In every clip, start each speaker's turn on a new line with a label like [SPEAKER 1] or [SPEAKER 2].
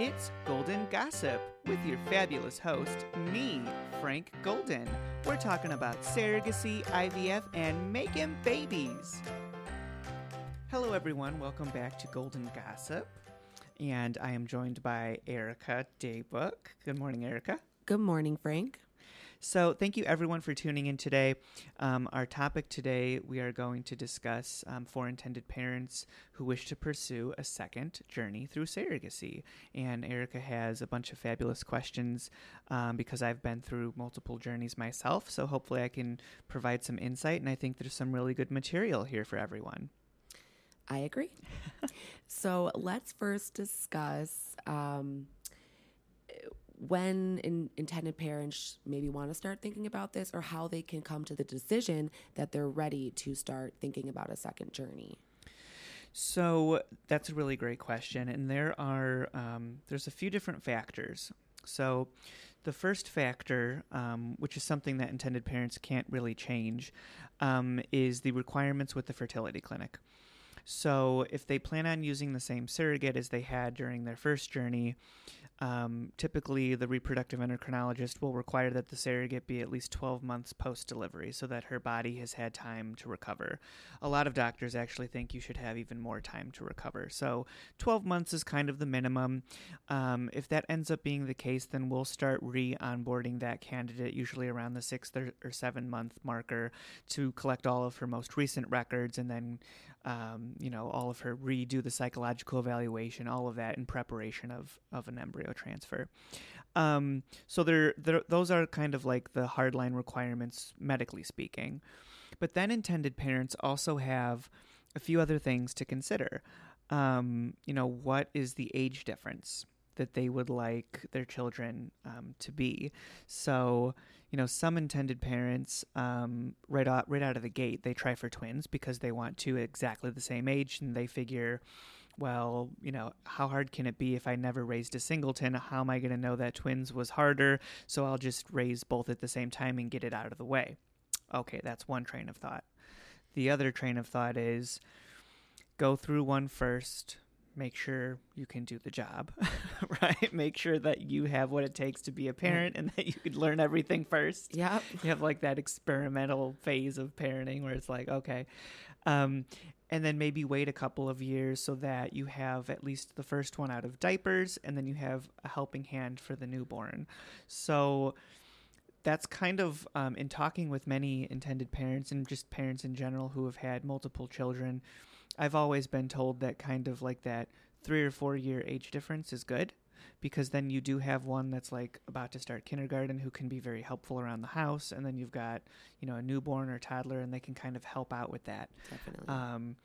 [SPEAKER 1] It's Golden Gossip with your fabulous host, me, Frank Golden. We're talking about surrogacy, IVF, and making babies. Hello, everyone. Welcome back to Golden Gossip. And I am joined by Erica Daybook. Good morning, Erica.
[SPEAKER 2] Good morning, Frank.
[SPEAKER 1] So, thank you everyone for tuning in today. Um, our topic today, we are going to discuss um, for intended parents who wish to pursue a second journey through surrogacy. And Erica has a bunch of fabulous questions um, because I've been through multiple journeys myself. So, hopefully, I can provide some insight. And I think there's some really good material here for everyone.
[SPEAKER 2] I agree. so, let's first discuss um, when in, intended parents maybe want to start thinking about this or how they can come to the decision that they're ready to start thinking about a second journey?
[SPEAKER 1] So that's a really great question and there are um, there's a few different factors. So the first factor um, which is something that intended parents can't really change um, is the requirements with the fertility clinic. So if they plan on using the same surrogate as they had during their first journey, um, typically the reproductive endocrinologist will require that the surrogate be at least 12 months post delivery so that her body has had time to recover. A lot of doctors actually think you should have even more time to recover. So 12 months is kind of the minimum. Um, if that ends up being the case, then we'll start re onboarding that candidate, usually around the sixth or, or seven month marker, to collect all of her most recent records and then um, you know, all of her redo the psychological evaluation, all of that in preparation of, of an embryo transfer. Um, so there, those are kind of like the hardline requirements, medically speaking. But then intended parents also have a few other things to consider. Um, you know, what is the age difference? that they would like their children um, to be. So, you know, some intended parents, um, right out right out of the gate, they try for twins because they want two exactly the same age, and they figure, well, you know, how hard can it be if I never raised a singleton? How am I going to know that twins was harder? So I'll just raise both at the same time and get it out of the way. Okay, that's one train of thought. The other train of thought is go through one first make sure you can do the job, right? Make sure that you have what it takes to be a parent and that you could learn everything first.
[SPEAKER 2] Yeah.
[SPEAKER 1] You have like that experimental phase of parenting where it's like, okay. Um, and then maybe wait a couple of years so that you have at least the first one out of diapers and then you have a helping hand for the newborn. So, that's kind of um, in talking with many intended parents and just parents in general who have had multiple children I've always been told that kind of like that three or four year age difference is good because then you do have one that's like about to start kindergarten who can be very helpful around the house and then you've got you know a newborn or toddler and they can kind of help out with that
[SPEAKER 2] definitely
[SPEAKER 1] um,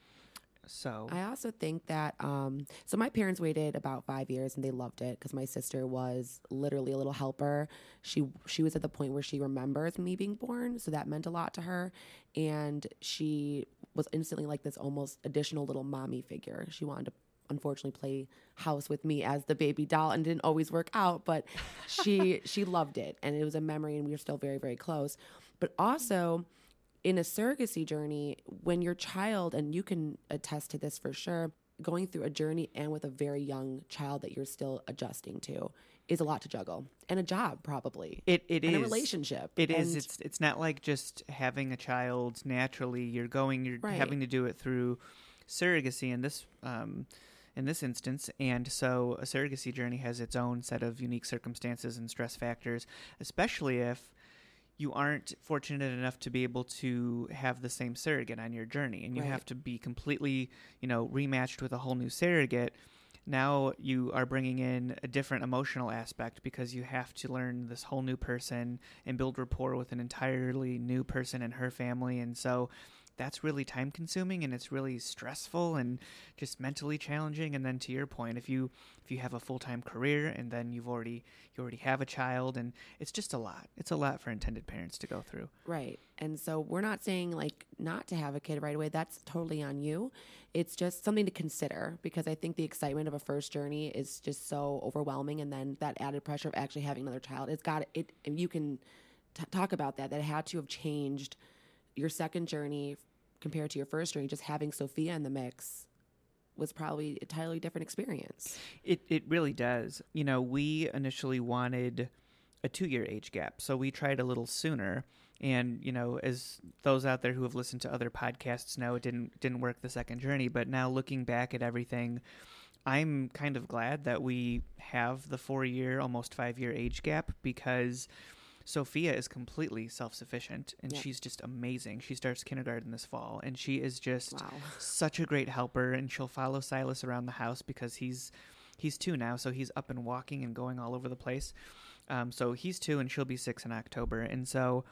[SPEAKER 1] so
[SPEAKER 2] I also think that um, so my parents waited about five years and they loved it because my sister was literally a little helper. She she was at the point where she remembers me being born, so that meant a lot to her, and she was instantly like this almost additional little mommy figure. She wanted to unfortunately play house with me as the baby doll and didn't always work out, but she she loved it and it was a memory and we were still very very close. But also in a surrogacy journey, when your child and you can attest to this for sure, going through a journey and with a very young child that you're still adjusting to is a lot to juggle and a job probably
[SPEAKER 1] it, it
[SPEAKER 2] and
[SPEAKER 1] is.
[SPEAKER 2] a relationship
[SPEAKER 1] It
[SPEAKER 2] and
[SPEAKER 1] is. it's it's not like just having a child naturally you're going you're
[SPEAKER 2] Right.
[SPEAKER 1] having to do it through surrogacy and this um in this instance and so a surrogacy journey has its own set of unique circumstances and stress factors especially if you aren't fortunate enough to be able to have the same surrogate on your journey and you
[SPEAKER 2] Right.
[SPEAKER 1] have to be completely you know rematched with a whole new surrogate now you are bringing in a different emotional aspect because you have to learn this whole new person and build rapport with an entirely new person and her family and so that's really time consuming and it's really stressful and just mentally challenging and then to your point if you if you have a full-time career and then you've already you already have a child and it's just a lot it's a lot for intended parents to go through
[SPEAKER 2] Right. And so we're not saying like not to have a kid right away. That's totally on you. It's just something to consider because I think the excitement of a first journey is just so overwhelming. And then that added pressure of actually having another child, it's got it. And you can t- talk about that, that had to have changed your second journey compared to your first journey. Just having Sophia in the mix was probably a entirely different experience.
[SPEAKER 1] It it really does. You know, we initially wanted a two year age gap, so we tried a little sooner. And you know, as those out there who have listened to other podcasts know, it didn't didn't work the second journey. But now looking back at everything, I'm kind of glad that we have the four year, almost five year age gap because Sophia is completely self sufficient and
[SPEAKER 2] Yep.
[SPEAKER 1] she's just amazing. She starts kindergarten this fall and she is just
[SPEAKER 2] Wow.
[SPEAKER 1] such a great helper and she'll follow Silas around the house because he's he's two now, so he's up and walking and going all over the place. Um, so he's two and she'll be six in October, and so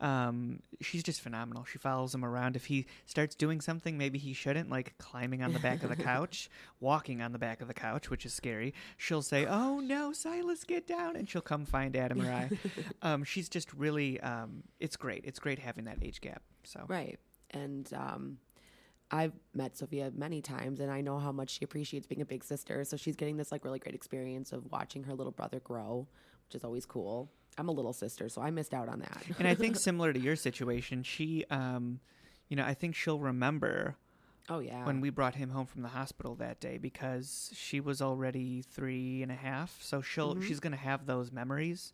[SPEAKER 1] um, she's just phenomenal. She follows him around. If he starts doing something maybe he shouldn't, like climbing on the back of the couch, walking on the back of the couch, which is scary, she'll say, "Oh no, Silas, get down!" and she'll come find Adam or I. um, she's just really, um, it's great. It's great having that age gap. So
[SPEAKER 2] Right. And um, I've met Sophia many times and I know how much she appreciates being a big sister. So she's getting this like really great experience of watching her little brother grow, which is always cool. I'm a little sister, so I missed out on that.
[SPEAKER 1] and I think similar to your situation, she, um, you know, I think she'll remember
[SPEAKER 2] oh yeah.
[SPEAKER 1] when we brought him home from the hospital that day because she was already three and a half. So she'll
[SPEAKER 2] Mhm.
[SPEAKER 1] she's gonna have those memories.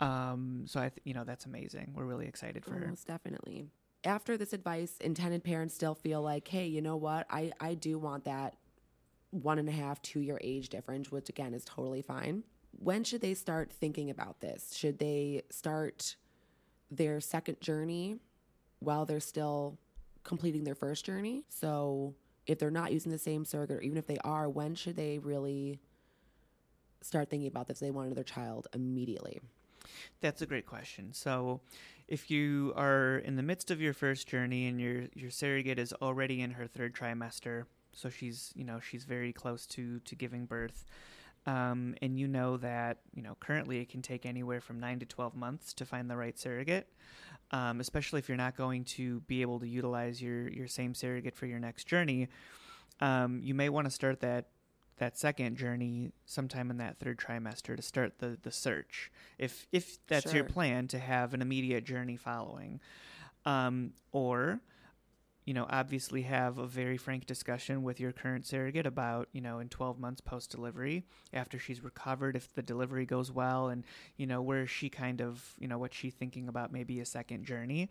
[SPEAKER 1] Um, so I, th- you know, that's amazing. We're really excited for her.
[SPEAKER 2] Most definitely. After this advice, intended parents still feel like, hey, you know what? I, I do want that one and a half, two year age difference, which again is totally fine. When should they start thinking about this? Should they start their second journey while they're still completing their first journey? So if they're not using the same surrogate, or even if they are, when should they really start thinking about this? They want another child immediately.
[SPEAKER 1] That's a great question. So, if you are in the midst of your first journey and your your surrogate is already in her third trimester, so she's you know she's very close to to giving birth, um, and you know that you know currently it can take anywhere from nine to twelve months to find the right surrogate, um, especially if you're not going to be able to utilize your your same surrogate for your next journey. Um, you may want to start that that second journey sometime in that third trimester to start the the search if if that's your plan to have an immediate journey following um, or you know obviously have a very frank discussion with your current surrogate about you know in 12 months post delivery after she's recovered if the delivery goes well and you know where is she kind of you know what she's thinking about maybe a second journey.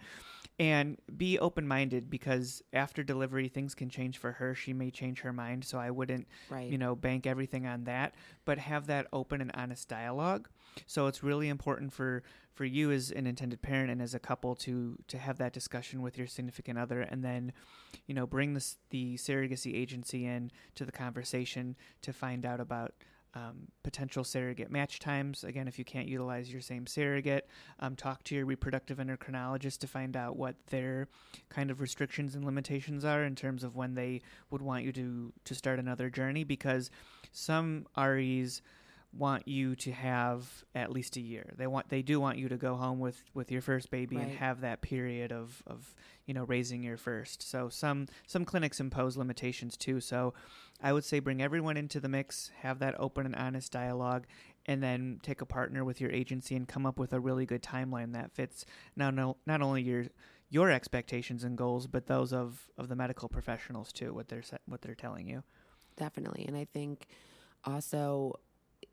[SPEAKER 1] And be open minded because after delivery things can change for her. She may change her mind so i wouldn't
[SPEAKER 2] Right.
[SPEAKER 1] you know bank everything on that. But have that open and honest dialogue so it's really important for for you as an intended parent and as a couple to to have that discussion with your significant other and then you know bring this the surrogacy agency in to the conversation to find out about um, potential surrogate match times. Again, if you can't utilize your same surrogate, um, talk to your reproductive endocrinologist to find out what their kind of restrictions and limitations are in terms of when they would want you to to start another journey. Because some REs want you to have at least a year. They want they do want you to go home with with your first baby and have that period of of you know raising your first. So some some clinics impose limitations too. So I would say bring everyone into the mix, have that open and honest dialogue, and then take a partner with your agency and come up with a really good timeline that fits not no, not only your your expectations and goals, but those of, of the medical professionals too. What they're what they're telling you.
[SPEAKER 2] Definitely. And I think also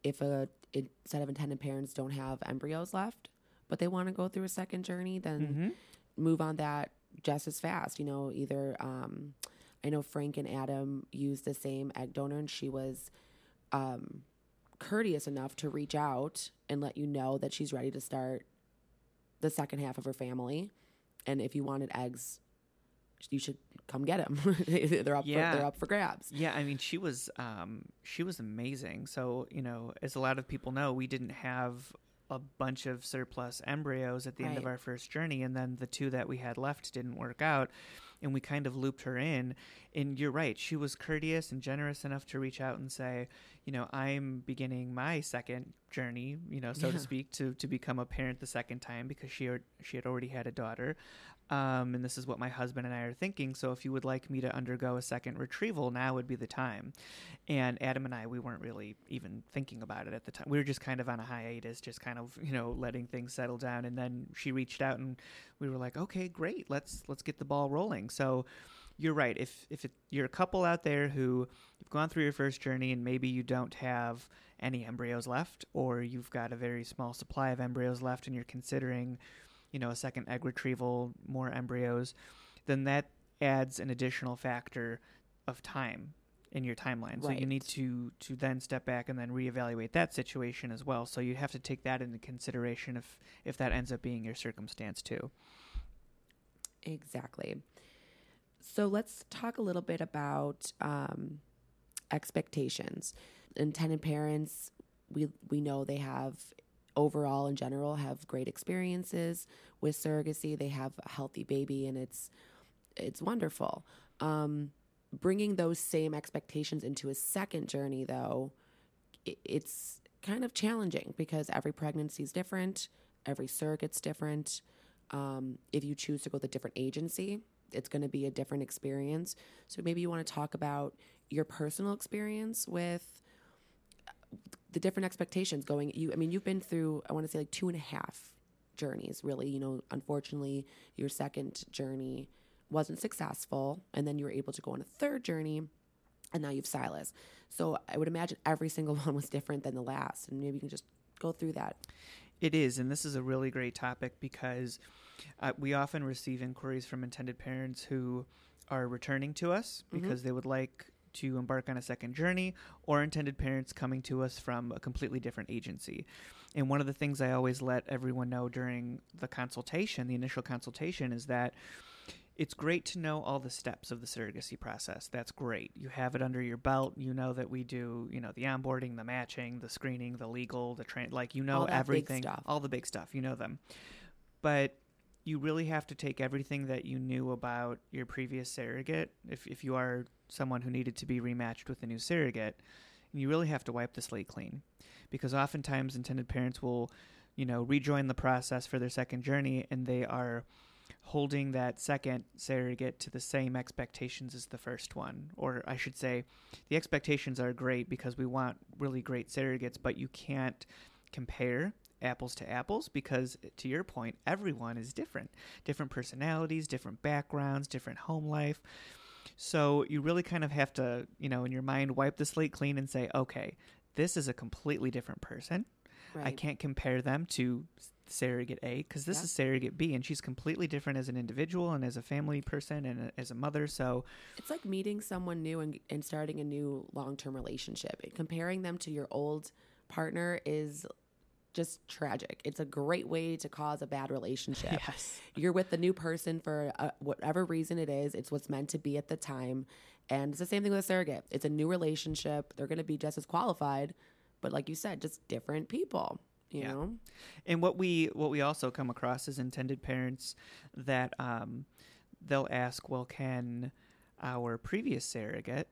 [SPEAKER 2] if a it, set of intended parents don't have embryos left, but they want to go through a second journey, then
[SPEAKER 1] Mm-hmm.
[SPEAKER 2] move on that just as fast. You know, either um, I know Frank and Adam used the same egg donor, and she was um, courteous enough to reach out and let you know that she's ready to start the second half of her family. And if you wanted eggs, you should come get them. they're up.
[SPEAKER 1] Yeah.
[SPEAKER 2] For, they're up for grabs.
[SPEAKER 1] Yeah, I mean, she was um, she was amazing. So you know, as a lot of people know, we didn't have a bunch of surplus embryos at the end of our first journey, and then the two that we had left didn't work out, and we kind of looped her in. And you're right, she was courteous and generous enough to reach out and say, you know, I'm beginning my second journey, you know, so to speak, to to become a parent the second time because she she had already had a daughter. Um, and this is what my husband and I are thinking. So if you would like me to undergo a second retrieval, now would be the time. And Adam and I, we weren't really even thinking about it at the time. We were just kind of on a hiatus, just kind of you know letting things settle down. And then she reached out, and we were like, okay, great, let's let's get the ball rolling. So you're right. If if it, you're a couple out there who you've gone through your first journey and maybe you don't have any embryos left, or you've got a very small supply of embryos left, and you're considering, you know, a second egg retrieval, more embryos, then that adds an additional factor of time in your timeline. So you need to to then step back and then reevaluate that situation as well. So you have to take that into consideration if if that ends up being your circumstance too.
[SPEAKER 2] Exactly. So let's talk a little bit about um, expectations. Intended parents, we we know they have overall in general have great experiences with surrogacy. They have a healthy baby, and it's it's wonderful. Um, bringing those same expectations into a second journey, though, it's kind of challenging because every pregnancy is different, every surrogate's different. Um, if you choose to go with a different agency, it's going to be a different experience. So maybe you want to talk about your personal experience with the different expectations going. You, I mean, you've been through. I want to say like two and a half journeys. Really, you know, unfortunately, your second journey wasn't successful, and then you were able to go on a third journey, and now you've Silas. So I would imagine every single one was different than the last, and maybe you can just go through that.
[SPEAKER 1] It is, and this is a really great topic because uh, we often receive inquiries from intended parents who are returning to us
[SPEAKER 2] Mhm.
[SPEAKER 1] because they would like to embark on a second journey, or intended parents coming to us from a completely different agency. And one of the things I always let everyone know during the consultation, the initial consultation, is that it's great to know all the steps of the surrogacy process. That's great. You have it under your belt. You know that we do, you know, the onboarding, the matching, the screening, the legal, the train, like you know
[SPEAKER 2] All
[SPEAKER 1] everything,
[SPEAKER 2] stuff.
[SPEAKER 1] all the big stuff. You know them. But you really have to take everything that you knew about your previous surrogate, if, if you are someone who needed to be rematched with a new surrogate, and you really have to wipe the slate clean. Because oftentimes intended parents will, you know, rejoin the process for their second journey and they are holding that second surrogate to the same expectations as the first one. Or I should say, the expectations are great because we want really great surrogates, but you can't compare apples to apples because to your point everyone is different different personalities different backgrounds different home life so you really kind of have to you know in your mind wipe the slate clean and say okay this is a completely different person
[SPEAKER 2] Right.
[SPEAKER 1] I can't compare them to surrogate A because this
[SPEAKER 2] Yeah.
[SPEAKER 1] is surrogate B, and she's completely different as an individual and as a family person and a- as a mother. So
[SPEAKER 2] It's like meeting someone new and, and starting a new long term relationship. And comparing them to your old partner is just tragic. It's a great way to cause a bad relationship.
[SPEAKER 1] yes,
[SPEAKER 2] You're with the new person for uh, whatever reason it is. It's what's meant to be at the time. And it's the same thing with a surrogate. It's a new relationship. They're going to be just as qualified, but like you said, just different people. You
[SPEAKER 1] Yeah.
[SPEAKER 2] know,
[SPEAKER 1] and what we what we also come across is intended parents that um, they'll ask, well, can our previous surrogate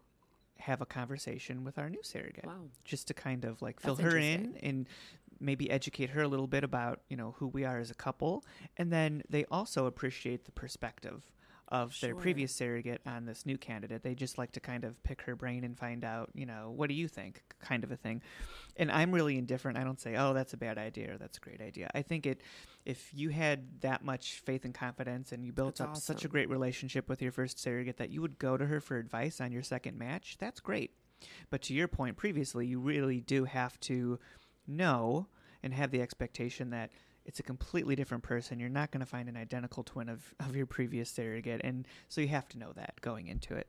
[SPEAKER 1] have a conversation with our new surrogate?
[SPEAKER 2] wow,
[SPEAKER 1] just to kind of like fill
[SPEAKER 2] That's
[SPEAKER 1] her in and maybe educate her a little bit about you know who we are as a couple. And then they also appreciate the perspective of their previous surrogate on this new candidate. They just like to kind of pick her brain and find out you know what do you think kind of a thing. And i'm really indifferent. I don't say oh that's a bad idea or that's a great idea. I think it if you had that much faith and confidence and you built
[SPEAKER 2] That's
[SPEAKER 1] up such a great relationship with your first surrogate that you would go to her for advice on your second match that's great. But to your point previously, you really do have to know and have the expectation that it's a completely different person. You're not going to find an identical twin of, of your previous surrogate. And so you have to know that going into it.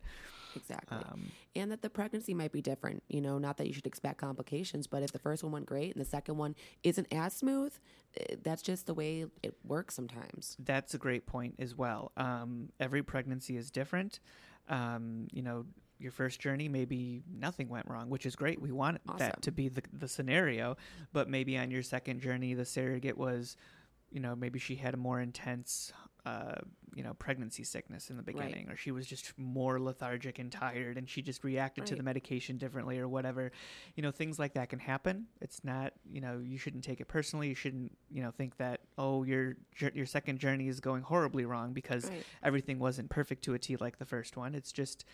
[SPEAKER 2] exactly.
[SPEAKER 1] Um,
[SPEAKER 2] and that the pregnancy might be different. You know, not that you should expect complications, but if the first one went great and the second one isn't as smooth, eh, that's just the way it works sometimes.
[SPEAKER 1] that's a great point as well. Um, every pregnancy is different. Um, you know, your first journey, maybe nothing went wrong, which is great. We want
[SPEAKER 2] Awesome.
[SPEAKER 1] that to be the, the scenario. But maybe on your second journey, the surrogate was, you know, maybe she had a more intense, uh, you know, pregnancy sickness in the beginning, or she was just more lethargic and tired and she just reacted to the medication differently or whatever. You know, things like that can happen. It's not, you know, you shouldn't take it personally. You shouldn't, you know, think that, oh, your, your second journey is going horribly wrong because
[SPEAKER 2] Right.
[SPEAKER 1] everything wasn't perfect to a T like the first one. It's just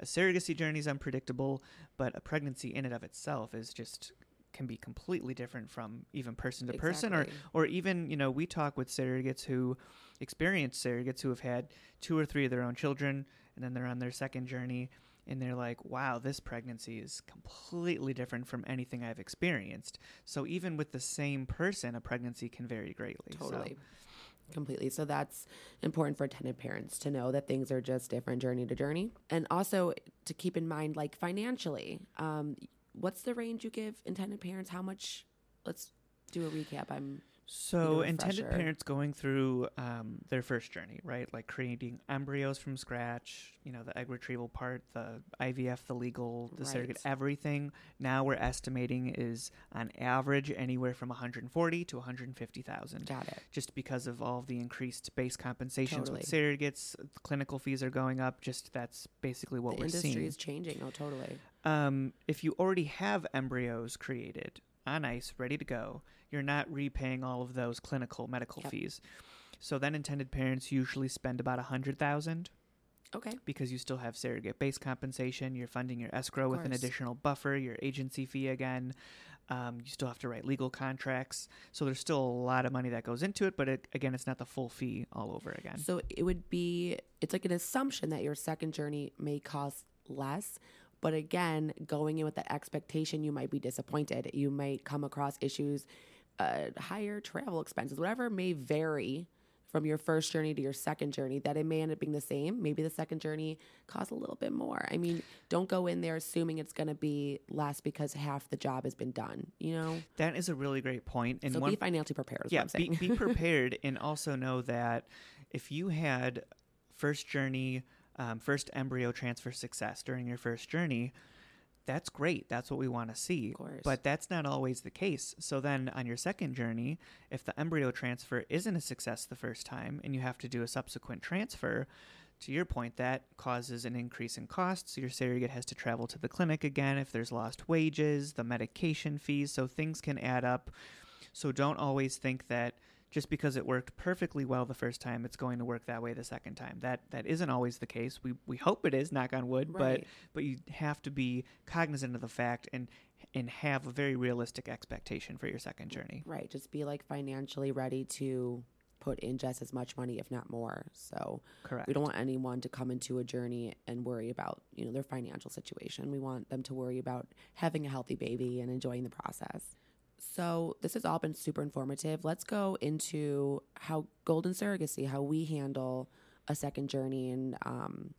[SPEAKER 1] a surrogacy journey is unpredictable, but a pregnancy in and of itself is just can be completely different from even person to person or or even you know we talk with surrogates who experience surrogates who have had two or three of their own children and then they're on their second journey and they're like, wow, this pregnancy is completely different from anything I've experienced. So even with the same person, a pregnancy can vary greatly. So-
[SPEAKER 2] Totally. Completely. So that's important for intended parents to know that things are just different journey to journey. And also to keep in mind, like financially, um, what's the range you give intended parents? How much? Let's do a recap. I'm
[SPEAKER 1] So, intended parents going through um, their first journey, right? Like creating embryos from scratch, you know, the egg retrieval part, the IVF, the legal, the surrogate, everything. Now we're estimating is on average anywhere from 140 to 150,000.
[SPEAKER 2] got it.
[SPEAKER 1] Just because of all of the increased base compensations with surrogates, clinical fees are going up. Just that's basically what
[SPEAKER 2] the
[SPEAKER 1] we're
[SPEAKER 2] industry
[SPEAKER 1] seeing.
[SPEAKER 2] Industry is changing. Oh, totally.
[SPEAKER 1] um, if you already have embryos created on ice, ready to go, you're not repaying all of those clinical medical
[SPEAKER 2] Yep.
[SPEAKER 1] fees. So then intended parents usually spend about a hundred thousand
[SPEAKER 2] Okay.
[SPEAKER 1] because you still have surrogate base compensation. You're funding your escrow with an additional buffer, your agency fee again. Um, you still have to write legal contracts. So there's still a lot of money that goes into it, but it, again, it's not the full fee all over again.
[SPEAKER 2] So it would be, it's like an assumption that your second journey may cost less. But again, going in with that expectation, you might be disappointed. You might come across issues, uh, higher travel expenses, whatever may vary from your first journey to your second journey, that it may end up being the same. Maybe the second journey costs a little bit more. I mean, don't go in there assuming it's going to be less because half the job has been done, you know?
[SPEAKER 1] That is a really great point. And
[SPEAKER 2] so
[SPEAKER 1] one
[SPEAKER 2] be financially prepared, is
[SPEAKER 1] yeah,
[SPEAKER 2] what I'm
[SPEAKER 1] be, be prepared and also know that if you had first journey, um, first embryo transfer success during your first journey, that's great. That's what we want to see.
[SPEAKER 2] Of course.
[SPEAKER 1] But that's not always the case. So then on your second journey, if the embryo transfer isn't a success the first time and you have to do a subsequent transfer, to your point, that causes an increase in costs. Your surrogate has to travel to the clinic again if there's lost wages, the medication fees. So things can add up. So don't always think that just because it worked perfectly well the first time, it's going to work that way the second time. That that isn't always the case. We we hope it is, knock on wood, but but you have to be cognizant of the fact and and have a very realistic expectation for your second journey.
[SPEAKER 2] Right. Just be like financially ready to put in just as much money, if not more. So
[SPEAKER 1] Correct.
[SPEAKER 2] we don't want anyone to come into a journey and worry about, you know, their financial situation. We want them to worry about having a healthy baby and enjoying the process. So this has all been super informative. Let's go into how golden surrogacy, how we handle a second journey, and um,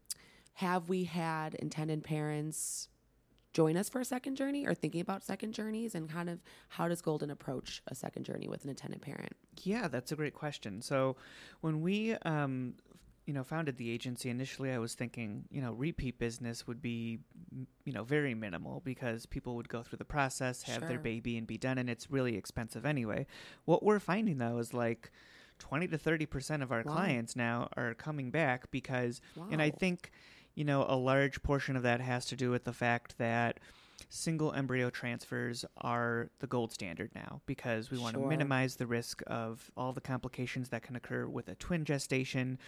[SPEAKER 2] have we had intended parents join us for a second journey or thinking about second journeys, and kind of how does Golden approach a second journey with an intended parent?
[SPEAKER 1] Yeah, that's a great question. So, when we, um, you know, founded the agency initially, I was thinking, you know, repeat business would be, you know, very minimal because people would go through the process, have their baby, and be done, and it's really expensive anyway. What we're finding though is like. 20 to 30% of our
[SPEAKER 2] Wow.
[SPEAKER 1] clients now are coming back because and I think, you know, a large portion of that has to do with the fact that single embryo transfers are the gold standard now because we want to minimize the risk of all the complications that can occur with a twin gestation.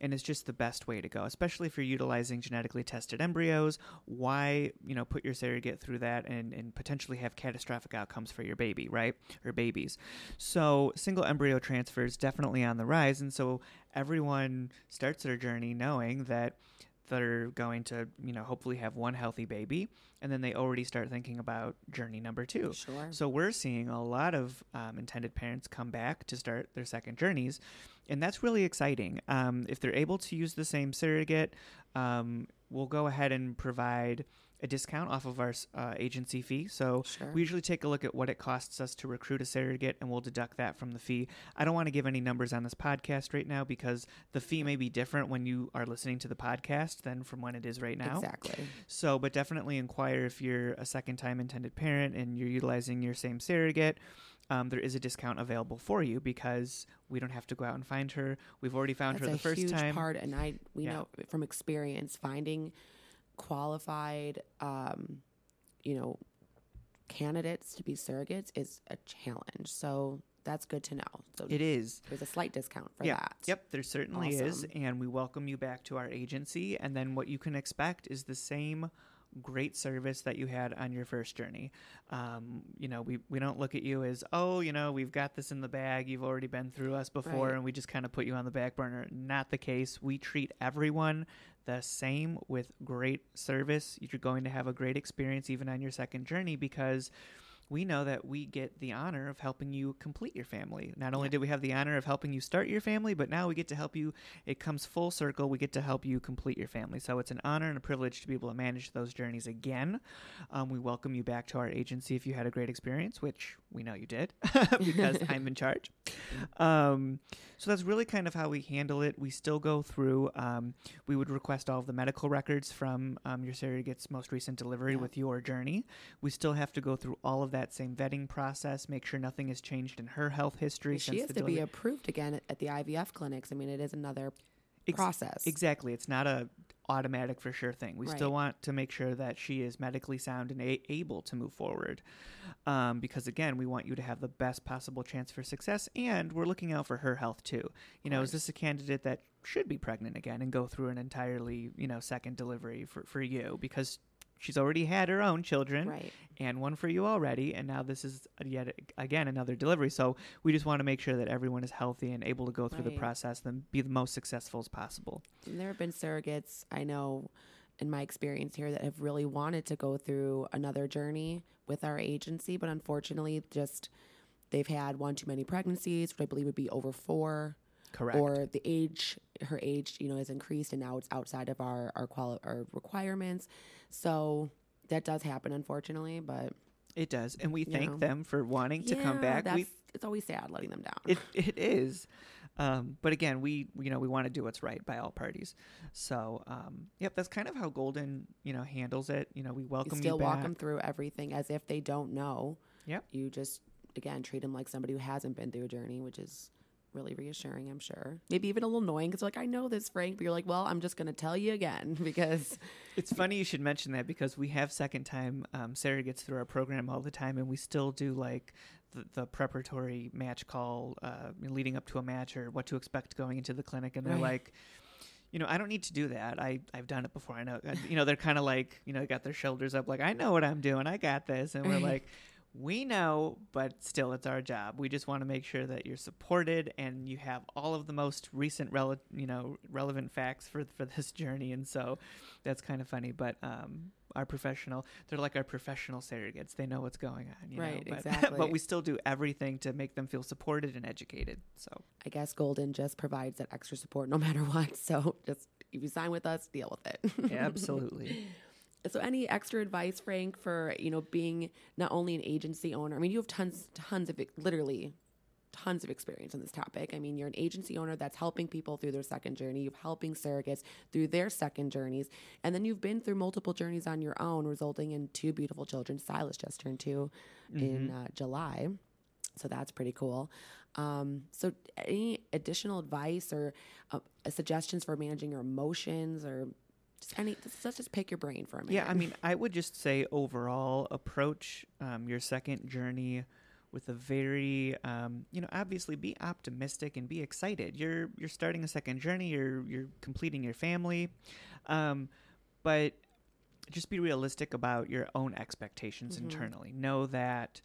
[SPEAKER 1] And it's just the best way to go, especially if you're utilizing genetically tested embryos. Why, you know, put your surrogate through that and, and potentially have catastrophic outcomes for your baby, right? Or babies. So single embryo transfers definitely on the rise. And so everyone starts their journey knowing that they're going to, you know, hopefully have one healthy baby, and then they already start thinking about journey number two.
[SPEAKER 2] Sure.
[SPEAKER 1] So we're seeing a lot of um, intended parents come back to start their second journeys, and that's really exciting. Um, if they're able to use the same surrogate, um, we'll go ahead and provide a discount off of our uh, agency fee. So
[SPEAKER 2] Sure.
[SPEAKER 1] we usually take a look at what it costs us to recruit a surrogate, and we'll deduct that from the fee. I don't want to give any numbers on this podcast right now because the fee may be different when you are listening to the podcast than from when it is right now.
[SPEAKER 2] Exactly.
[SPEAKER 1] So, but definitely inquire if you're a second time intended parent and you're utilizing your same surrogate. Um, there is a discount available for you because we don't have to go out and find her. We've already found
[SPEAKER 2] That's
[SPEAKER 1] her the first
[SPEAKER 2] huge
[SPEAKER 1] time.
[SPEAKER 2] part, and I we
[SPEAKER 1] Yeah.
[SPEAKER 2] know from experience finding qualified, um, you know, candidates to be surrogates is a challenge. So that's good to know. So
[SPEAKER 1] It is.
[SPEAKER 2] there's a slight discount for
[SPEAKER 1] yeah.
[SPEAKER 2] that.
[SPEAKER 1] Yep, there certainly is. And we welcome you back to our agency. And then what you can expect is the same great service that you had on your first journey. Um, you know, we, we don't look at you as, oh, you know, we've got this in the bag. You've already been through us before,
[SPEAKER 2] Right.
[SPEAKER 1] and we just kind of put you on the back burner. Not the case. We treat everyone the same with great service. You're going to have a great experience even on your second journey because we know that we get the honor of helping you complete your family. Not only
[SPEAKER 2] Yeah.
[SPEAKER 1] do we have the honor of helping you start your family, but now we get to help you. It comes full circle. We get to help you complete your family. So it's an honor and a privilege to be able to manage those journeys again. Um, we welcome you back to our agency if you had a great experience, which we know you did because I'm in charge. Um, so that's really kind of how we handle it. We still go through, um, we would request all of the medical records from um, your surrogate's most recent delivery
[SPEAKER 2] Yeah.
[SPEAKER 1] with your journey. We still have to go through all of that same vetting process, make sure nothing has changed in her health history
[SPEAKER 2] she
[SPEAKER 1] since
[SPEAKER 2] has
[SPEAKER 1] the
[SPEAKER 2] to be
[SPEAKER 1] delivery.
[SPEAKER 2] approved again at, the IVF clinics. I mean, it is another
[SPEAKER 1] Ex-
[SPEAKER 2] process.
[SPEAKER 1] Exactly. It's not a automatic for sure thing. We still want to make sure that she is medically sound and a- able to move forward. Um, because again, we want you to have the best possible chance for success and we're looking out for her health too. You know, is this a candidate that should be pregnant again and go through an entirely, you know, second delivery for, for you because she's already had her own children
[SPEAKER 2] Right.
[SPEAKER 1] and one for you already and now this is yet again another delivery. So we just want to make sure that everyone is healthy and able to go through the process and be the most successful as possible.
[SPEAKER 2] And there have been surrogates I know in my experience here that have really wanted to go through another journey with our agency, but unfortunately, just they've had one too many pregnancies, which I believe would be over four,
[SPEAKER 1] correct
[SPEAKER 2] or the age, her age, you know, has increased, and now it's outside of our our quali- our requirements. So that does happen, unfortunately. But
[SPEAKER 1] It does, and we thank
[SPEAKER 2] know.
[SPEAKER 1] them for wanting to come back. We
[SPEAKER 2] it's always sad letting them down.
[SPEAKER 1] it it is, um, but again, we you know we want to do what's right by all parties. So um, yep, that's kind of how Golden you know handles it. You know, we welcome you
[SPEAKER 2] still
[SPEAKER 1] you
[SPEAKER 2] walk them through everything as if they don't know.
[SPEAKER 1] Yep.
[SPEAKER 2] You just again treat them like somebody who hasn't been through a journey, which is really reassuring. I'm sure. Maybe even a little annoying because like I know this, Frank, but you're like, well, I'm just going to tell you again because
[SPEAKER 1] It's funny you should mention that because we have second time um, gets through our program all the time, and we still do like the, the preparatory match call uh, leading up to a match or what to expect going into the clinic, and they're
[SPEAKER 2] Right.
[SPEAKER 1] like. You know, I don't need to do that. I I've done it before. I know. You know, they're kind of like you know, got their shoulders up, like I know what I'm doing. I got this, and we're like, we know, but still, it's our job. We just want to make sure that you're supported and you have all of the most recent, rele- you know, relevant facts for for this journey. And so, that's kind of funny. But um, our professional, they're like our professional surrogates. They know what's going on, you
[SPEAKER 2] Right,
[SPEAKER 1] know. But,
[SPEAKER 2] exactly.
[SPEAKER 1] but we still do everything to make them feel supported and educated. So
[SPEAKER 2] I guess Golden just provides that extra support no matter what. So just if you sign with us, deal with it.
[SPEAKER 1] absolutely.
[SPEAKER 2] So, any extra advice, Frank, for you know being not only an agency owner? I mean, you have tons, tons of literally tons of experience on this topic. I mean, you're an agency owner that's helping people through their second journey. You're helping surrogates through their second journeys, and then you've been through multiple journeys on your own, resulting in two beautiful children. Silas just turned 2 in uh, July, so that's pretty cool. Um, so, any additional advice or uh, suggestions for managing your emotions or just any, let's just pick your brain for a minute.
[SPEAKER 1] Yeah, I mean, I would just say overall approach um, your second journey with a very, um, you know, obviously be optimistic and be excited. You're you're starting a second journey. You're you're completing your family, um, but just be realistic about your own expectations
[SPEAKER 2] Mhm.
[SPEAKER 1] internally. Know that.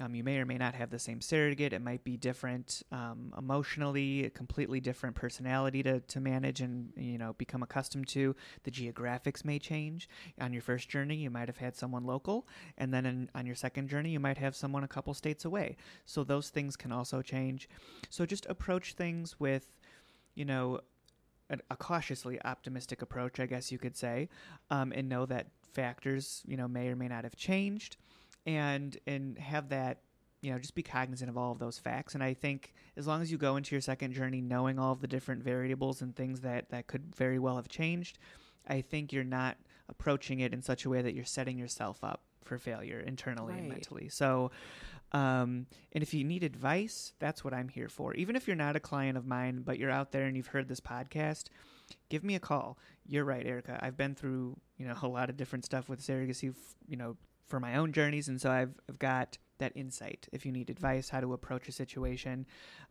[SPEAKER 1] Um, you may or may not have the same surrogate. It might be different um, emotionally, a completely different personality to, to manage and you know become accustomed to. The geographics may change. On your first journey, you might have had someone local, and then in, on your second journey, you might have someone a couple states away. So those things can also change. So just approach things with, you know, a, a cautiously optimistic approach, I guess you could say, um, and know that factors, you know, may or may not have changed, and and have that you know just be cognizant of all of those facts. And i think as long as you go into your second journey knowing all of the different variables and things that that could very well have changed i think you're not approaching it in such a way that you're setting yourself up for failure internally and mentally. So um, and if you need advice that's what i'm here for. Even if you're not a client of mine but you're out there and you've heard this podcast give me a call. You're right erica. I've been through you know a lot of different stuff with surrogacy you know for my own journeys and so i've, I've got that insight if you need advice how to approach a situation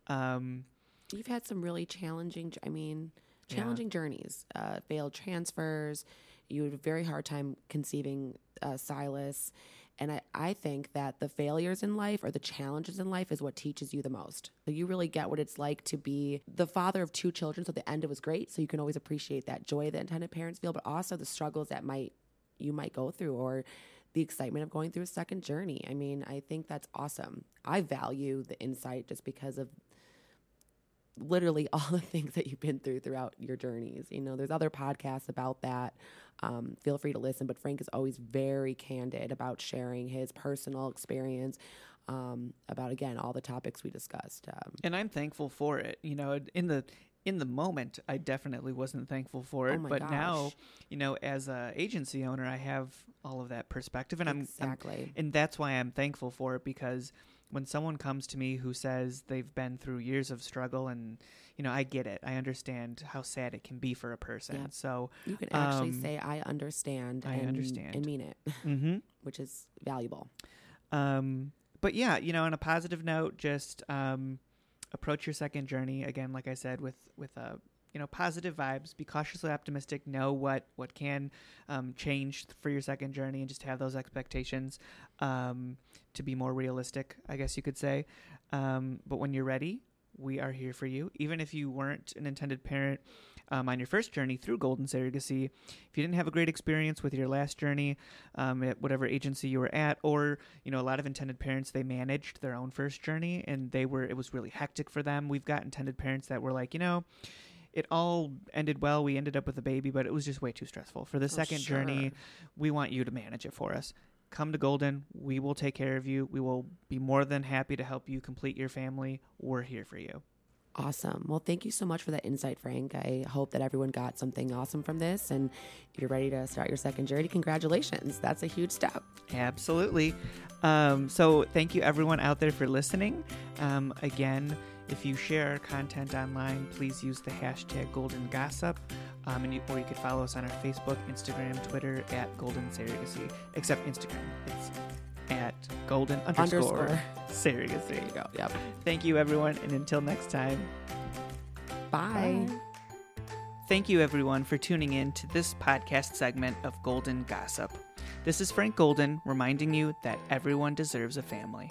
[SPEAKER 1] um,
[SPEAKER 2] You've had some really challenging, I mean,
[SPEAKER 1] Yeah.
[SPEAKER 2] challenging journeys, uh, failed transfers, you had a very hard time conceiving uh, Silas. And I, I think that the failures in life or the challenges in life is what teaches you the most. So you really get what it's like to be the father of two children. So the end it was great. So you can always appreciate that joy that intended parents feel, but also the struggles that might you might go through or the excitement of going through a second journey. I mean, I think that's awesome. I value the insight just because of literally all the things that you've been through throughout your journeys. You know, there's other podcasts about that. Um, feel free to listen, but Frank is always very candid about sharing his personal experience. Um, about again all the topics we discussed, um,
[SPEAKER 1] and I'm thankful for it. You know, in the in the moment, I definitely wasn't thankful for it.
[SPEAKER 2] Oh
[SPEAKER 1] but now, you know, as a agency owner, I have all of that perspective, and I'm- I'm
[SPEAKER 2] exactly.
[SPEAKER 1] and that's why I'm thankful for it because when someone comes to me who says they've been through years of struggle and you know I get it I understand how sad it can be for a person
[SPEAKER 2] Yeah.
[SPEAKER 1] so
[SPEAKER 2] you can actually
[SPEAKER 1] um,
[SPEAKER 2] say I understand.
[SPEAKER 1] I
[SPEAKER 2] and,
[SPEAKER 1] understand.
[SPEAKER 2] and mean it,
[SPEAKER 1] hmm
[SPEAKER 2] which is valuable.
[SPEAKER 1] um but yeah you know on a positive note just um approach your second journey again like I said with with a you know positive vibes be cautiously optimistic know what what can um, change for your second journey and just have those expectations um, to be more realistic i guess you could say. Um, but when you're ready we are here for you. Even if you weren't an intended parent um, on your first journey through golden surrogacy if you didn't have a great experience with your last journey um, at whatever agency you were at or you know a lot of intended parents they managed their own first journey and they were it was really hectic for them we've got intended parents that were like you know it all ended well. We ended up with a baby, but it was just way too stressful. For the second journey, we want you to manage it for us. Come to Golden. We will take care of you. We will be more than happy to help you complete your family. We're here for you.
[SPEAKER 2] Awesome. Well, thank you so much for that insight, Frank. I hope that everyone got something awesome from this. And you're ready to start your second journey, congratulations. That's a huge step.
[SPEAKER 1] Absolutely. Um, so, thank you everyone out there for listening. Um, again, if you share content online, please use the hashtag Golden Gossip, um, and you, or you could follow us on our Facebook, Instagram, Twitter at Golden Surrogacy. Except Instagram, it's Golden underscore,
[SPEAKER 2] Underscore.
[SPEAKER 1] Surrogacy.
[SPEAKER 2] There you go. Yep.
[SPEAKER 1] Thank you, everyone, and until next time.
[SPEAKER 2] Bye.
[SPEAKER 1] Thank you, everyone, for tuning in to this podcast segment of Golden Gossip. This is Frank Golden reminding you that everyone deserves a family.